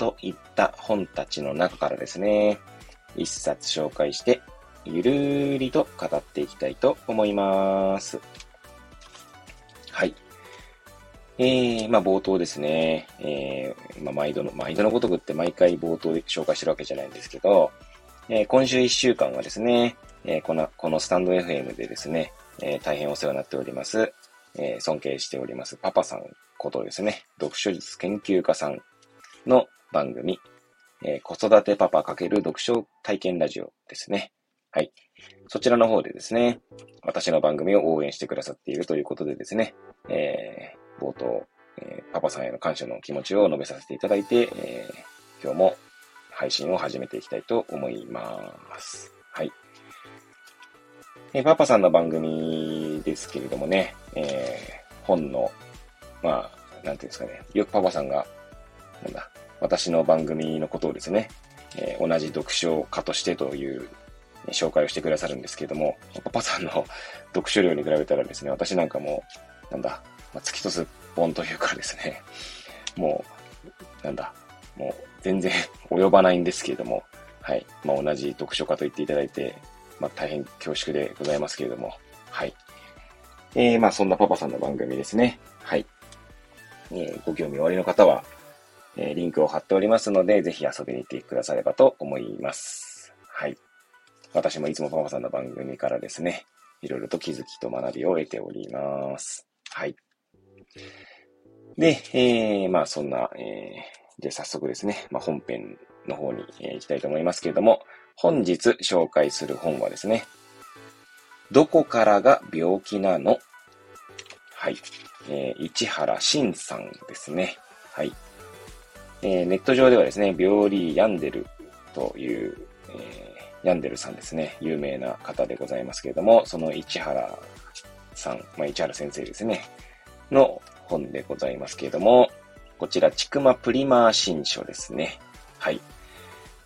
といった本たちの中からですね、一冊紹介して、ゆるーりと語っていきたいと思います。はい。えー、まあ冒頭ですね、えー、まあ毎度の、毎度のごとくって毎回冒頭で紹介してるわけじゃないんですけど、えー、今週1週間はですね、えー、この、このスタンド FM でですね、えー、大変お世話になっております、えー、尊敬しておりますパパさんことですね、読書術研究家さんの番組、えー、子育てパパ×読書体験ラジオですね。はい。そちらの方でですね、私の番組を応援してくださっているということでですね、えー、冒頭、えー、パパさんへの感謝の気持ちを述べさせていただいて、えー、今日も配信を始めていきたいと思います。はい。えー、パパさんの番組ですけれどもね、えー、本の、まあ、なんていうんですかね、よくパパさんが、なんだ、私の番組のことをですね、えー、同じ読書家としてという紹介をしてくださるんですけれども、パパさんの 読書量に比べたらですね、私なんかもう、なんだ、まあ、月とすっぽんというかですね、もう、なんだ、もう全然 及ばないんですけれども、はい。まあ、同じ読書家と言っていただいて、まあ、大変恐縮でございますけれども、はい。えー、まあ、そんなパパさんの番組ですね。はい。えー、ご興味おありの方は、え、リンクを貼っておりますので、ぜひ遊びに行ってくださればと思います。はい。私もいつもパパさんの番組からですね、いろいろと気づきと学びを得ております。はい。で、えー、まあそんな、えー、で早速ですね、まあ本編の方に、えー、行きたいと思いますけれども、本日紹介する本はですね、どこからが病気なの？はい。えー、市原慎さんですね。はい。えー、ネット上ではですね、病理病んでるという、えーヤンデルさんですね。有名な方でございますけれども、その市原さん、まあ、市原先生ですね。の本でございますけれども、こちら、ちくまプリマー新書ですね。はい。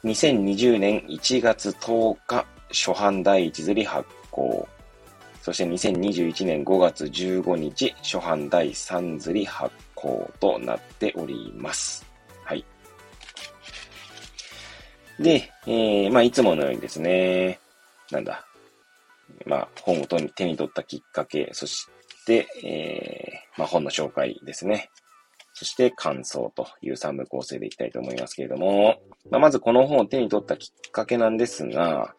2020年1月10日、初版第一釣り発行。そして2021年5月15日、初版第3釣り発行となっております。で、えー、まあ、いつものようにですね、なんだ、まあ、本を手に取ったきっかけ、そして、えー、まあ、本の紹介ですね。そして感想という3部構成でいきたいと思いますけれども、まあ、まずこの本を手に取ったきっかけなんですが、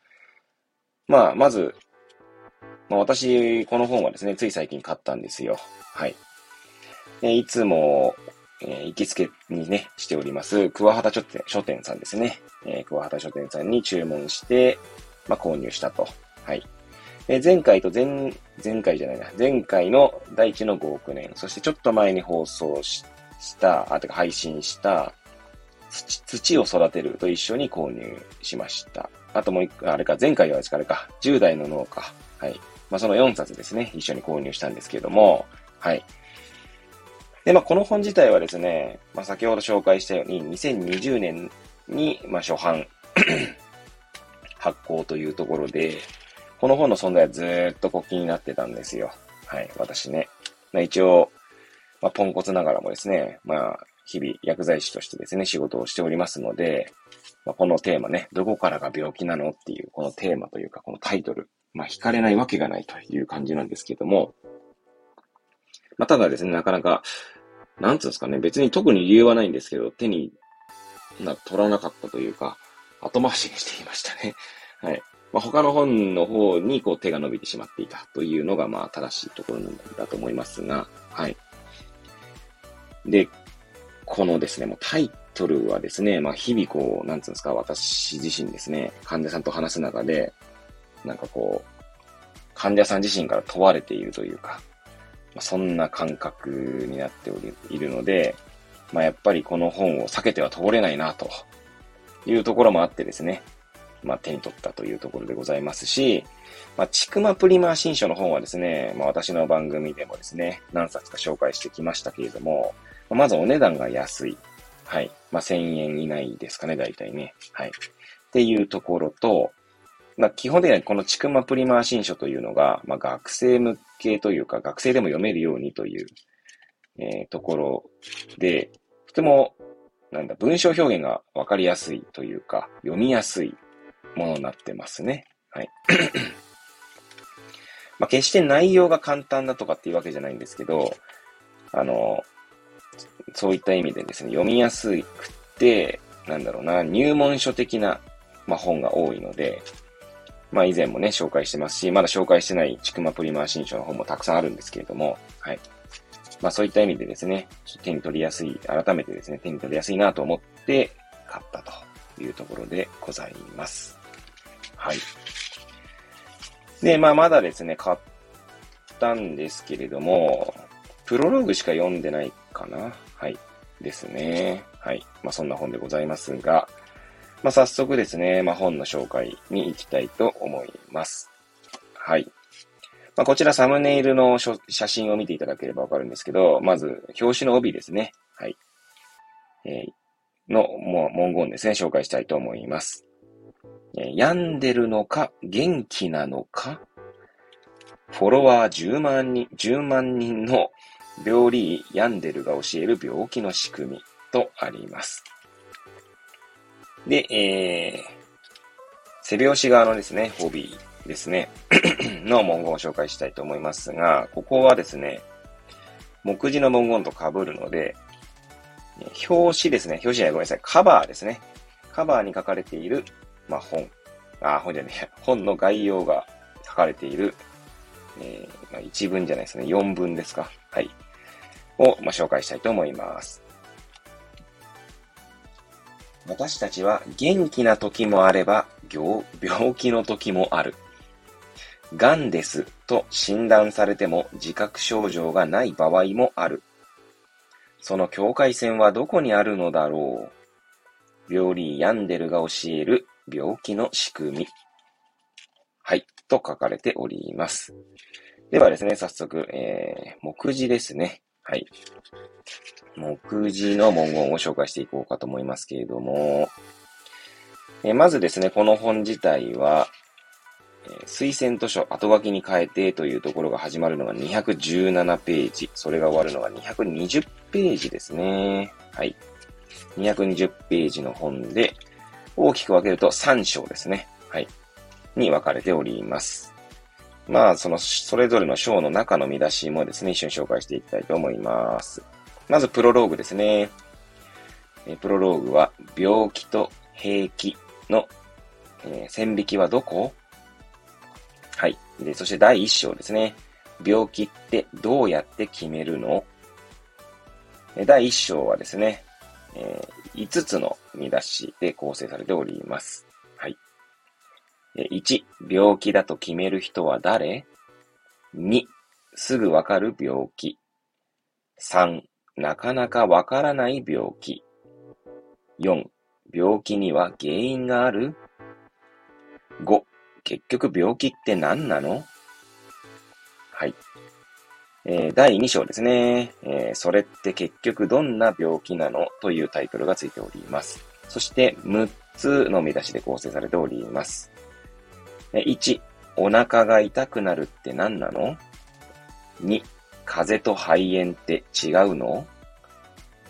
まあ、まず、まあ、私、この本はですね、つい最近買ったんですよ。はい。えいつもえー、行きつけにね、しております、桑畑書店書店さんですね。えー、桑畑書店さんに注文して、まあ、購入したと。はい。で、前回と前、前回じゃないな。前回の第一の5億年、そしてちょっと前に放送した、あ、てか配信した土、土を育てると一緒に購入しました。あともう一個、あれか、前回は、あれか、10代の農家。はい。まあ、その4冊ですね、一緒に購入したんですけれども、はい。で、まあ、この本自体はですね、まあ、先ほど紹介したように、2020年に、まあ、初版 発行というところで、この本の存在はずっとこう気になってたんですよ。はい、私ね。まあ、一応、まあ、ポンコツながらもですね、まあ、日々薬剤師としてですね、仕事をしておりますので、まあ、このテーマね、どこからが病気なのっていう、このテーマというか、このタイトル、まあ、惹かれないわけがないという感じなんですけども、まあ、ただですね、なかなか、なんつうんですかね、別に特に理由はないんですけど、手にな取らなかったというか、後回しにしていましたね。はい。まあ、他の本の方にこう手が伸びてしまっていたというのが、まあ、正しいところなんだと思いますが、はい。で、このですね、もうタイトルはですね、まあ、日々こう、なんつうんですか、私自身ですね、患者さんと話す中で、なんかこう、患者さん自身から問われているというか、そんな感覚になっておりいるので、まあ、やっぱりこの本を避けては通れないな、というところもあってですね、まあ、手に取ったというところでございますし、まあ、ちくまプリマー新書の本はですね、まあ、私の番組でもですね、何冊か紹介してきましたけれども、まずお値段が安い。はい。まあ、1000円以内ですかね、大体ね。はい。っていうところと、まあ、基本的にはこのちくまプリマー新書というのが、まあ、学生向けというか、学生でも読めるようにという、えー、ところで、とても、なんだ、文章表現がわかりやすいというか、読みやすいものになってますね。はい。まあ、決して内容が簡単だとかっていうわけじゃないんですけど、あの、そういった意味でですね、読みやすくて、なんだろうな、入門書的な、まあ、本が多いので、まあ以前もね、紹介してますし、まだ紹介してないちくまプリマー新書の本もたくさんあるんですけれども、はい。まあそういった意味でですね、手に取りやすい、改めてですね、手に取りやすいなと思って買ったというところでございます。はい。で、まあまだですね、買ったんですけれども、プロローグしか読んでないかな？はい。ですね。はい。まあそんな本でございますが、まあ、早速ですね、まあ、本の紹介に行きたいと思います。はい。まあ、こちらサムネイルの写真を見ていただければわかるんですけど、まず、表紙の帯ですね。はい。えー、の、もう、文言ですね、紹介したいと思います。えー、病んでるのか、元気なのか、フォロワー10万人、10万人の病理医病んでるが教える病気の仕組みとあります。で、えー、背拍子側のですね、ホビーですね、の文言を紹介したいと思いますが、ここはですね、目次の文言と被るので、表紙ですね、表紙じゃない、ごめんなさい、カバーですね。カバーに書かれている、まあ、本。あ、本じゃねえ、本の概要が書かれている、えー、まあ、一文じゃないですね、四文ですか。はい。を、まあ、紹介したいと思います。私たちは元気な時もあれば、病気の時もある。癌ですと診断されても自覚症状がない場合もある。その境界線はどこにあるのだろう。病理ヤンデルが教える病気の仕組み。はい、と書かれております。ではですね、早速、えー、目次ですね。はい。目次の文言を紹介していこうかと思いますけれども、えまずですね、この本自体は、え推薦図書、後書きに変えてというところが始まるのが217ページ、それが終わるのが220ページですね。はい。220ページの本で、大きく分けると3章ですね。はい。に分かれております。まあ、その、それぞれの章の中の見出しもですね、一緒に紹介していきたいと思います。まず、プロローグですね。えプロローグは、病気と平気の、えー、線引きはどこ？はい。で、そして第一章ですね。病気ってどうやって決めるの？第一章はですね、えー、5つの見出しで構成されております。はい。1、病気だと決める人は誰 ?2、すぐわかる病気。3、なかなかわからない病気。4、病気には原因がある ?5、結局病気って何なの？はい。えー、第2章ですね、えー、それって結局どんな病気なの？というタイトルがついております。そして6つの見出しで構成されております。1、お腹が痛くなるって何なの ?2、風邪と肺炎って違うの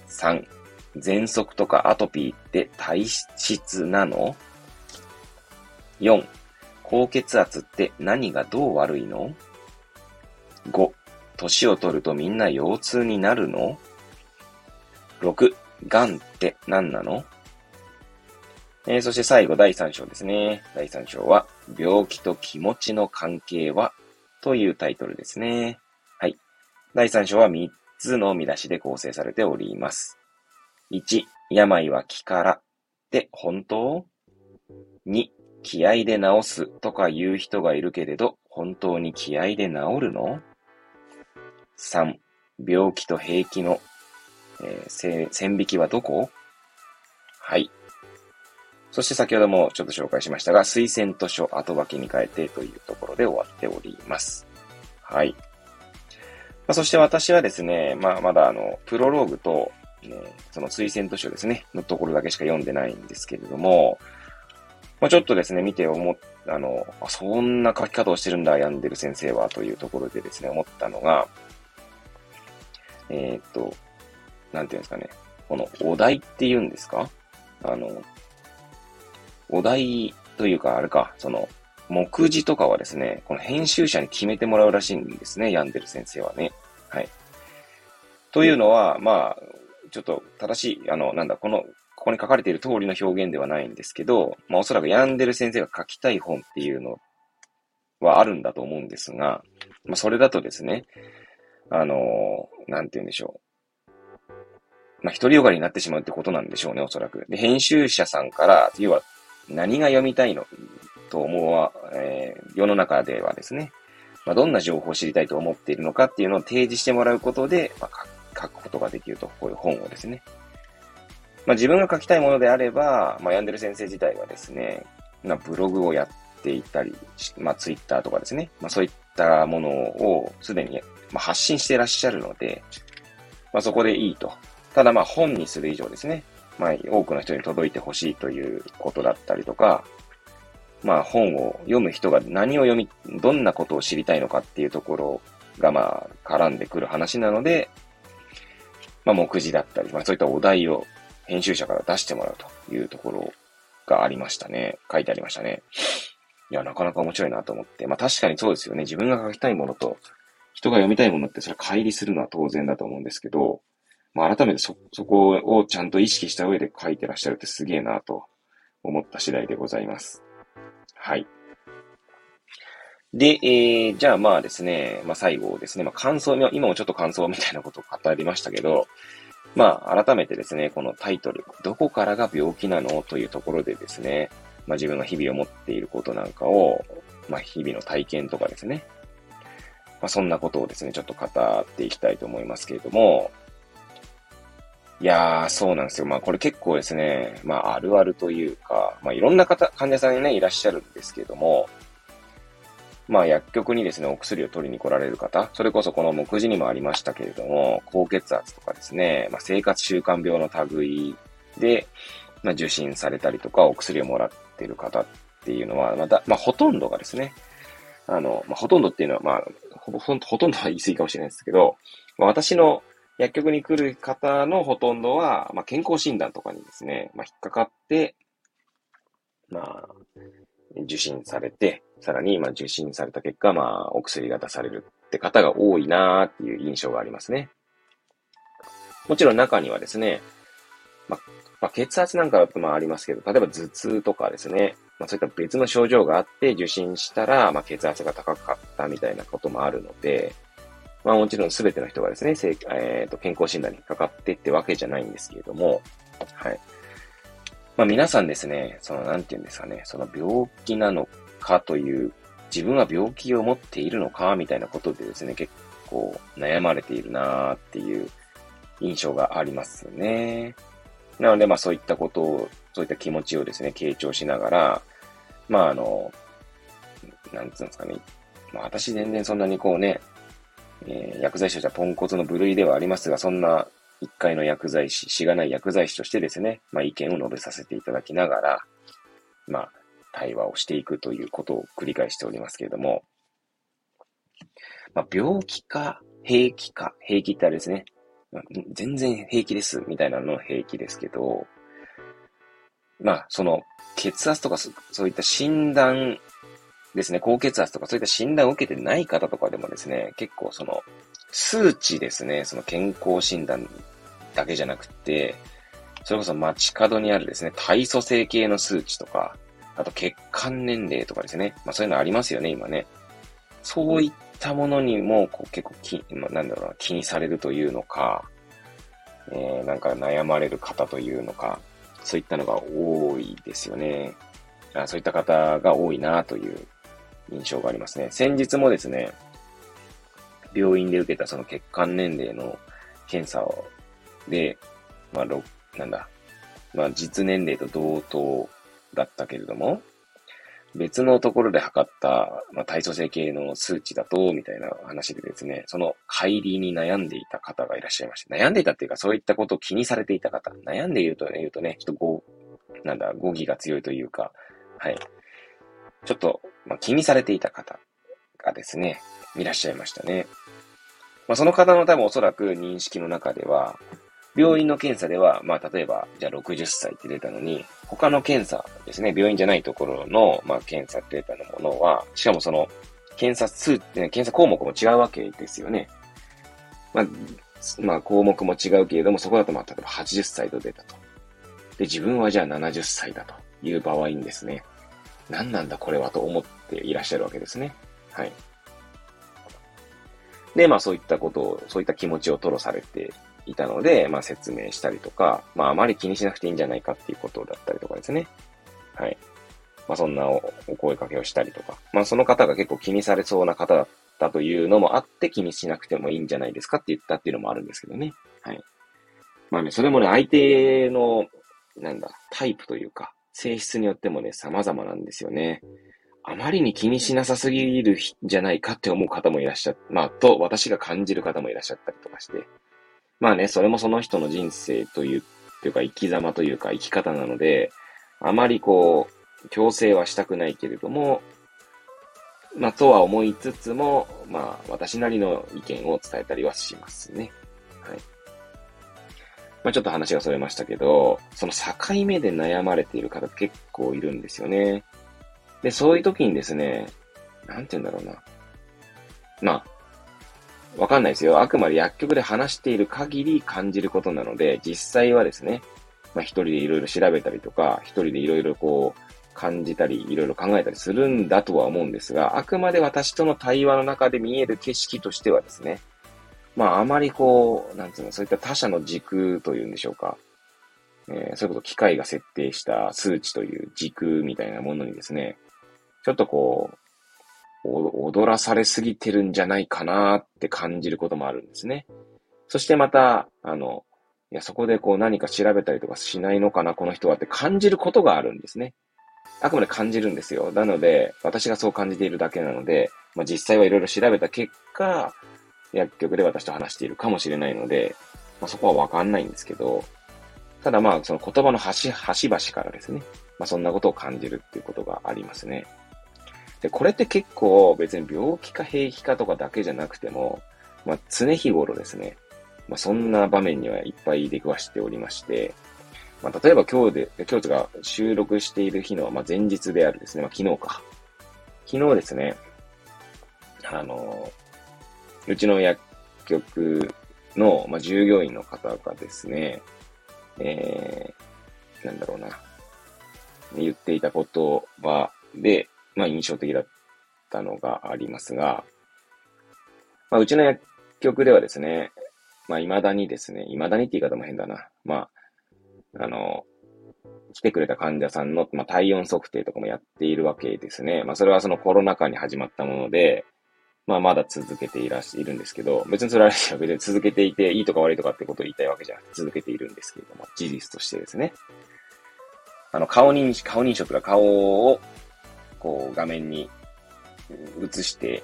?3、喘息とかアトピーって体質なの ?4、高血圧って何がどう悪いの ?5、年を取るとみんな腰痛になるの ?6、癌って何なの？えー、そして最後第3章ですね。第3章は、病気と気持ちの関係は？というタイトルですね。第3章は3つの見出しで構成されております。1、病は気からって本当 ?2、気合で治すとか言う人がいるけれど、本当に気合で治るの ?3、病気と平気のえー、線引きはどこ？はい。そして先ほどもちょっと紹介しましたが、推薦図書後書きに変えてというところで終わっております。はい。まあ、そして私はですね、まあ、まだあの、プロローグと、ね、その推薦図書ですね、のところだけしか読んでないんですけれども、まあ、ちょっとですね、見て思っ、あの、あそんな書き方をしてるんだ、病んでる先生は、というところでですね、思ったのが、えー、っと、なんていうんですかね、このお題って言うんですか？あの、お題というか、あれか、その、目次とかはですね、この編集者に決めてもらうらしいんですね、病んでる先生はね。はい。というのは、まあ、ちょっと正しい、あの、なんだ、この、ここに書かれている通りの表現ではないんですけど、まあおそらく病んでる先生が書きたい本っていうのはあるんだと思うんですが、まあそれだとですね、あの、なんて言うんでしょう。まあ独りよがりになってしまうってことなんでしょうね、おそらく。で、編集者さんから、要は何が読みたいのと思うは、えー、世の中ではですね、まあ、どんな情報を知りたいと思っているのかっていうのを提示してもらうことで、まあ、書くことができると。こういう本をですね。まあ、自分が書きたいものであれば、まあ、ヤンデル先生自体はですね、まあ、ブログをやっていたり、まあ、ツイッターとかですね、まあ、そういったものをすでに、ま、発信していらっしゃるので、まあ、そこでいいと。ただまあ本にする以上ですね、まあ、多くの人に届いてほしいということだったりとか、まあ、本を読む人が何を読み、どんなことを知りたいのかっていうところが、まあ、絡んでくる話なので、まあ、目次だったり、まあ、そういったお題を編集者から出してもらうというところがありましたね。書いてありましたね。いや、なかなか面白いなと思って。まあ、確かにそうですよね。自分が書きたいものと、人が読みたいものってそれ乖離するのは当然だと思うんですけど、まあ、改めてそ、そこをちゃんと意識した上で書いてらっしゃるってすげえなと思った次第でございます。はい。で、えー、じゃあまあですね、まあ最後ですね、まあ感想、今もちょっと感想みたいなことを語りましたけど、まあ改めてですね、このタイトル、どこからが病気なの？というところでですね、まあ自分が日々思っていることなんかを、まあ日々の体験とかですね、まあそんなことをですね、ちょっと語っていきたいと思いますけれども、いやー、そうなんですよ。まあこれ結構ですね、まああるあるというか、まあいろんな方、患者さんにね、いらっしゃるんですけども、まあ薬局にですね、お薬を取りに来られる方、それこそこの目次にもありましたけれども、高血圧とかですね、まあ生活習慣病の類で、まあ受診されたりとか、お薬をもらってる方っていうのは、また、まあほとんどがですね、あの、まあほとんどっていうのは、まあ、ほほほとんどは言い過ぎかもしれないですけど、まあ、私の薬局に来る方のほとんどは、まあ、健康診断とかにですね、まあ、引っかかって、まあ、受診されて、さらに、まあ、受診された結果、まあ、お薬が出されるって方が多いなーっていう印象がありますね。もちろん中にはですね、まあ、まあ、血圧なんかだとまあありますけど、例えば頭痛とかですね、まあ、そういった別の症状があって受診したら、まあ、血圧が高かったみたいなこともあるので、まあもちろん全ての人がですね、えーと、健康診断にかかってってわけじゃないんですけれども、はい。まあ皆さんですね、そのなんて言うんですかね、その病気なのかという、自分は病気を持っているのかみたいなことでですね、結構悩まれているなーっていう印象がありますね。なのでまあそういったことを、そういった気持ちをですね、傾聴しながら、まああの、なんつうんですかね、まあ私全然そんなにこうね、えー、薬剤師としてはポンコツの部類ではありますが、そんな一回の薬剤師、しがない薬剤師としてですね、まあ意見を述べさせていただきながら、まあ対話をしていくということを繰り返しておりますけれども、まあ病気か平気か、平気ってあれですね、全然平気ですみたいなの平気ですけど、まあその血圧とかそういった診断ですね、高血圧とかそういった診断を受けてない方とかでもですね、結構その、数値ですね、その健康診断だけじゃなくて、それこそ街角にあるですね、体組成系の数値とか、あと血管年齢とかですね、まあそういうのありますよね、今ね。そういったものにも、こう結構き、まあ、なんだろうな、気にされるというのか、えー、なんか悩まれる方というのか、そういったのが多いですよね。あそういった方が多いなという印象がありますね。先日もですね、病院で受けたその血管年齢の検査をで、まあ、なんだ、まあ、実年齢と同等だったけれども、別のところで測った、まあ、体組成計の数値だと、みたいな話でですね、その乖離に悩んでいた方がいらっしゃいました。悩んでいたっていうか、そういったことを気にされていた方。悩んでいるとね、言うとね、ちょっと語、なんだ、語義が強いというか、はい。ちょっと、まあ、気にされていた方がですね、いらっしゃいましたね。まあ、その方の多分おそらく認識の中では、病院の検査では、まあ、例えば、じゃあ60歳って出たのに、他の検査ですね、病院じゃないところの、まあ、検査データのものは、しかもその、検査数って、ね、検査項目も違うわけですよね。まあ、まあ、項目も違うけれども、そこだと、まあ、例えば80歳と出たと。で、自分はじゃあ70歳だという場合にですね、何なんだこれはと思っていらっしゃるわけですね。はい。で、まあそういったことを、そういった気持ちを吐露されていたので、まあ説明したりとか、まああまり気にしなくていいんじゃないかっていうことだったりとかですね。はい。まあそんなお声かけをしたりとか、まあその方が結構気にされそうな方だったというのもあって気にしなくてもいいんじゃないですかって言ったっていうのもあるんですけどね。はい。まあね、それもね、相手の、なんだ、タイプというか、性質によってもね、様々なんですよね。あまりに気にしなさすぎるじゃないかって思う方もいらっしゃっ、まあ、と、私が感じる方もいらっしゃったりとかして。まあね、それもその人の人生という、というか生き様というか生き方なので、あまりこう、強制はしたくないけれども、まあ、とは思いつつも、まあ、私なりの意見を伝えたりはしますね。はい。まあ、ちょっと話がそれましたけど、その境目で悩まれている方結構いるんですよね。で、そういう時にですね、なんて言うんだろうな。まあ、わかんないですよ。あくまで薬局で話している限り感じることなので、実際はですね、まあ一人でいろいろ調べたりとか、一人でいろいろこう、感じたり、いろいろ考えたりするんだとは思うんですが、あくまで私との対話の中で見える景色としてはですね、まああまりこう、なんつうの、そういった他者の軸というんでしょうか。えー、それこそ機械が設定した数値という軸みたいなものにですね、ちょっとこう、踊らされすぎてるんじゃないかなって感じることもあるんですね。そしてまた、あの、いや、そこでこう何か調べたりとかしないのかな、この人はって感じることがあるんですね。あくまで感じるんですよ。なので、私がそう感じているだけなので、まあ、実際はいろいろ調べた結果、薬局で私と話しているかもしれないので、まあ、そこはわかんないんですけど、ただまあ、その言葉の端、端々からですね、まあ、そんなことを感じるっていうことがありますね。で、これって結構別に病気か兵器かとかだけじゃなくても、まあ、常日頃ですね、まあ、そんな場面にはいっぱい出くわしておりまして、まあ、例えば今日で、今日が収録している日の、まあ、前日であるですね、まあ、昨日か。昨日ですね、あの、うちの薬局の、まあ、従業員の方がですね、えー、なんだろうな、言っていた言葉で、まあ印象的だったのがありますが、まあうちの薬局ではですね、まあ未だにですね、未だにって言い方も変だな。まあ、あの、来てくれた患者さんの、まあ、体温測定とかもやっているわけですね。まあそれはそのコロナ禍に始まったもので、まあまだ続けていらし、いるんですけど、別にそれは別に続けていて、いいとか悪いとかってことを言いたいわけじゃなくて、続けているんですけれども、事実としてですね。あの、顔認証、顔認証とか顔をこう画面に映して、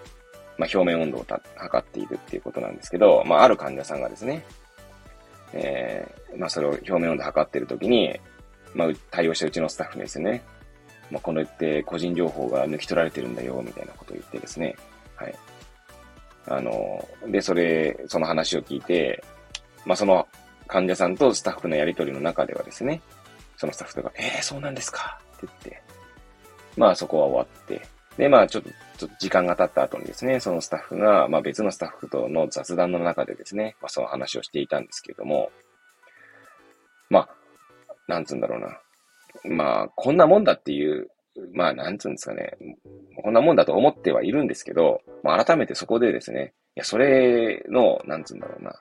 まあ、表面温度を測っているっていうことなんですけど、まあ、ある患者さんがですね、えー、まあ、それを表面温度測っているときに、まあ、対応したうちのスタッフにですね、まあ、この言って個人情報が抜き取られてるんだよ、みたいなことを言ってですね、はい。あの、で、それ、その話を聞いて、まあ、その患者さんとスタッフのやりとりの中ではですね、そのスタッフとか、えー、そうなんですか？って言って、まあそこは終わって、で、まあちょっと、ちょっと時間が経った後にですね、そのスタッフが、まあ別のスタッフとの雑談の中でですね、まあその話をしていたんですけれども、まあ、なんつうんだろうな。まあ、こんなもんだっていう、まあ、なんつうんですかね。こんなもんだと思ってはいるんですけど、まあ改めてそこでですね、いや、それの、なんつうんだろうな。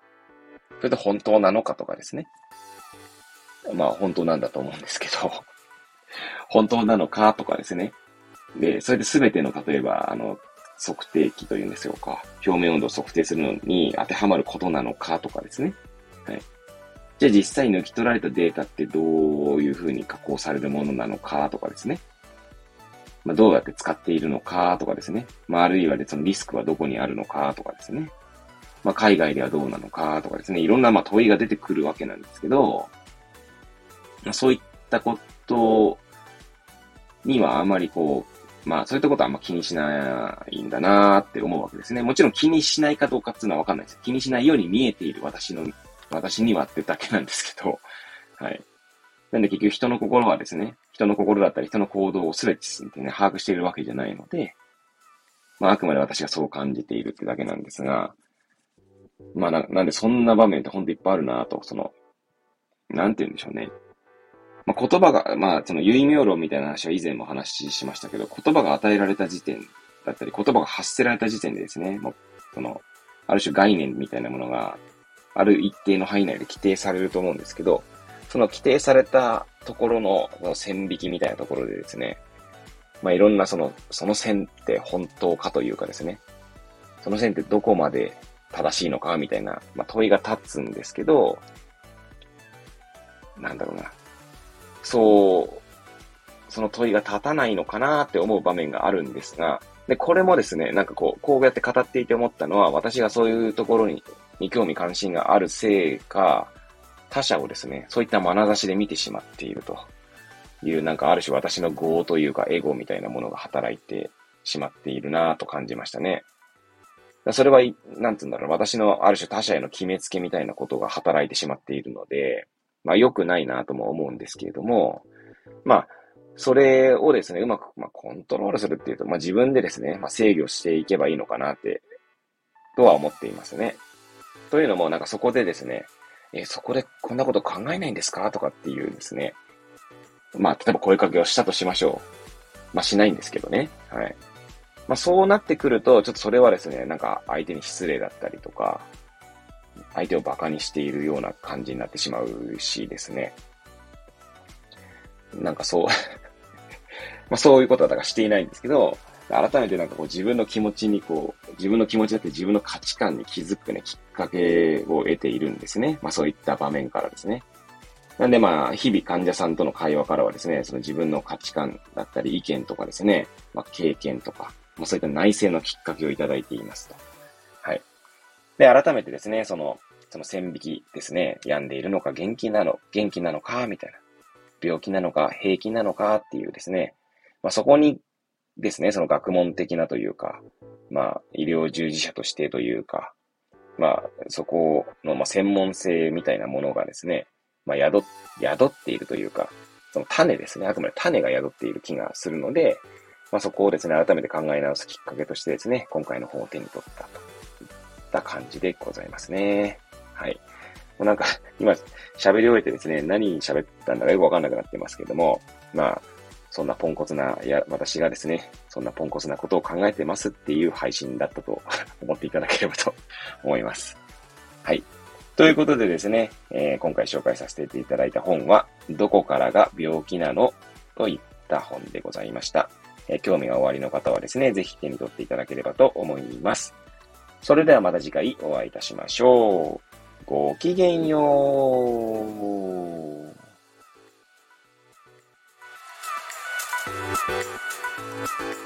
それで本当なのかとかですね。まあ本当なんだと思うんですけど、本当なのかとかですね。で、それで全ての、例えば、あの、測定器というんですよか。表面温度を測定するのに当てはまることなのかとかですね。はい。じゃあ実際抜き取られたデータってどういうふうに加工されるものなのかとかですね。まあ、どうやって使っているのかとかですね。まあ、あるいはそのリスクはどこにあるのかとかですね。まあ、海外ではどうなのかとかですね。いろんなまあ問いが出てくるわけなんですけど、まあ、そういったことにはあまりこう、まあそういったことはあんま気にしないんだなーって思うわけですね。もちろん気にしないかどうかっていうのはわかんないです。気にしないように見えている私の私にはってだけなんですけど、はい。なんで結局人の心はですね、人の心だったり人の行動を全て進んでね、把握しているわけじゃないので、まああくまで私がそう感じているってだけなんですが、まあな、なんでそんな場面ってほんといっぱいあるなと、その、なんて言うんでしょうね。まあ言葉が、まあその意名論みたいな話は以前も話しましたけど、言葉が与えられた時点だったり、言葉が発せられた時点でですね、もう、その、ある種概念みたいなものがある一定の範囲内で規定されると思うんですけど、その規定されたところの線引きみたいなところでですね、まあ、いろんなその、その線って本当かというかですね、その線ってどこまで正しいのかみたいな、まあ、問いが立つんですけど、なんだろうな。そう、その問いが立たないのかなって思う場面があるんですが、で、これもですね、なんかこう、こうやって語っていて思ったのは、私がそういうところにに興味関心があるせいか、他者をですね、そういった眼差しで見てしまっているという、なんかある種私の業というかエゴみたいなものが働いてしまっているなぁと感じましたね。それは、なんつうんだろう、私のある種他者への決めつけみたいなことが働いてしまっているので、まあ良くないなとも思うんですけれども、まあ、それをですね、うまく、まあ、コントロールするっていうと、まあ自分でですね、まあ制御していけばいいのかなって、とは思っていますね。というのも、なんかそこでですね、えー、そこでこんなこと考えないんですか？とかっていうですね、まあ、例えば声かけをしたとしましょう。まあ、しないんですけどね。はい。まあ、そうなってくると、ちょっとそれはですね、なんか相手に失礼だったりとか、相手を馬鹿にしているような感じになってしまうしですね。なんかそう まあそういうことはだからしていないんですけど、改めてなんかこう自分の気持ちにこう、自分の気持ちだって自分の価値観に気づくね、きっかけを得ているんですね。まあそういった場面からですね。なんでまあ、日々患者さんとの会話からはですね、その自分の価値観だったり意見とかですね、まあ経験とか、まあそういった内政のきっかけをいただいていますと。はい。で、改めてですね、その、その線引きですね、病んでいるのか元気なの、元気なのか、みたいな。病気なのか、平気なのかっていうですね、まあそこにですね、その学問的なというか、まあ、医療従事者としてというか、まあ、そこの、まあ、専門性みたいなものがですね、まあ、宿、宿っているというか、その種ですね、あくまで種が宿っている気がするので、まあ、そこをですね、改めて考え直すきっかけとしてですね、今回の本を手に取ったといった感じでございますね。はい。もうなんか、今、喋り終えてですね、何喋ったんだかよくわかんなくなってますけども、まあ、そんなポンコツな、いや、私がですね、そんなポンコツなことを考えてますっていう配信だったと 思っていただければと思います。はい。ということでですね、えー、今回紹介させていただいた本は、どこからが病気なのといった本でございました。えー、興味がおありの方はですね、ぜひ手に取っていただければと思います。それではまた次回お会いいたしましょう。ごきげんよう。Thank you.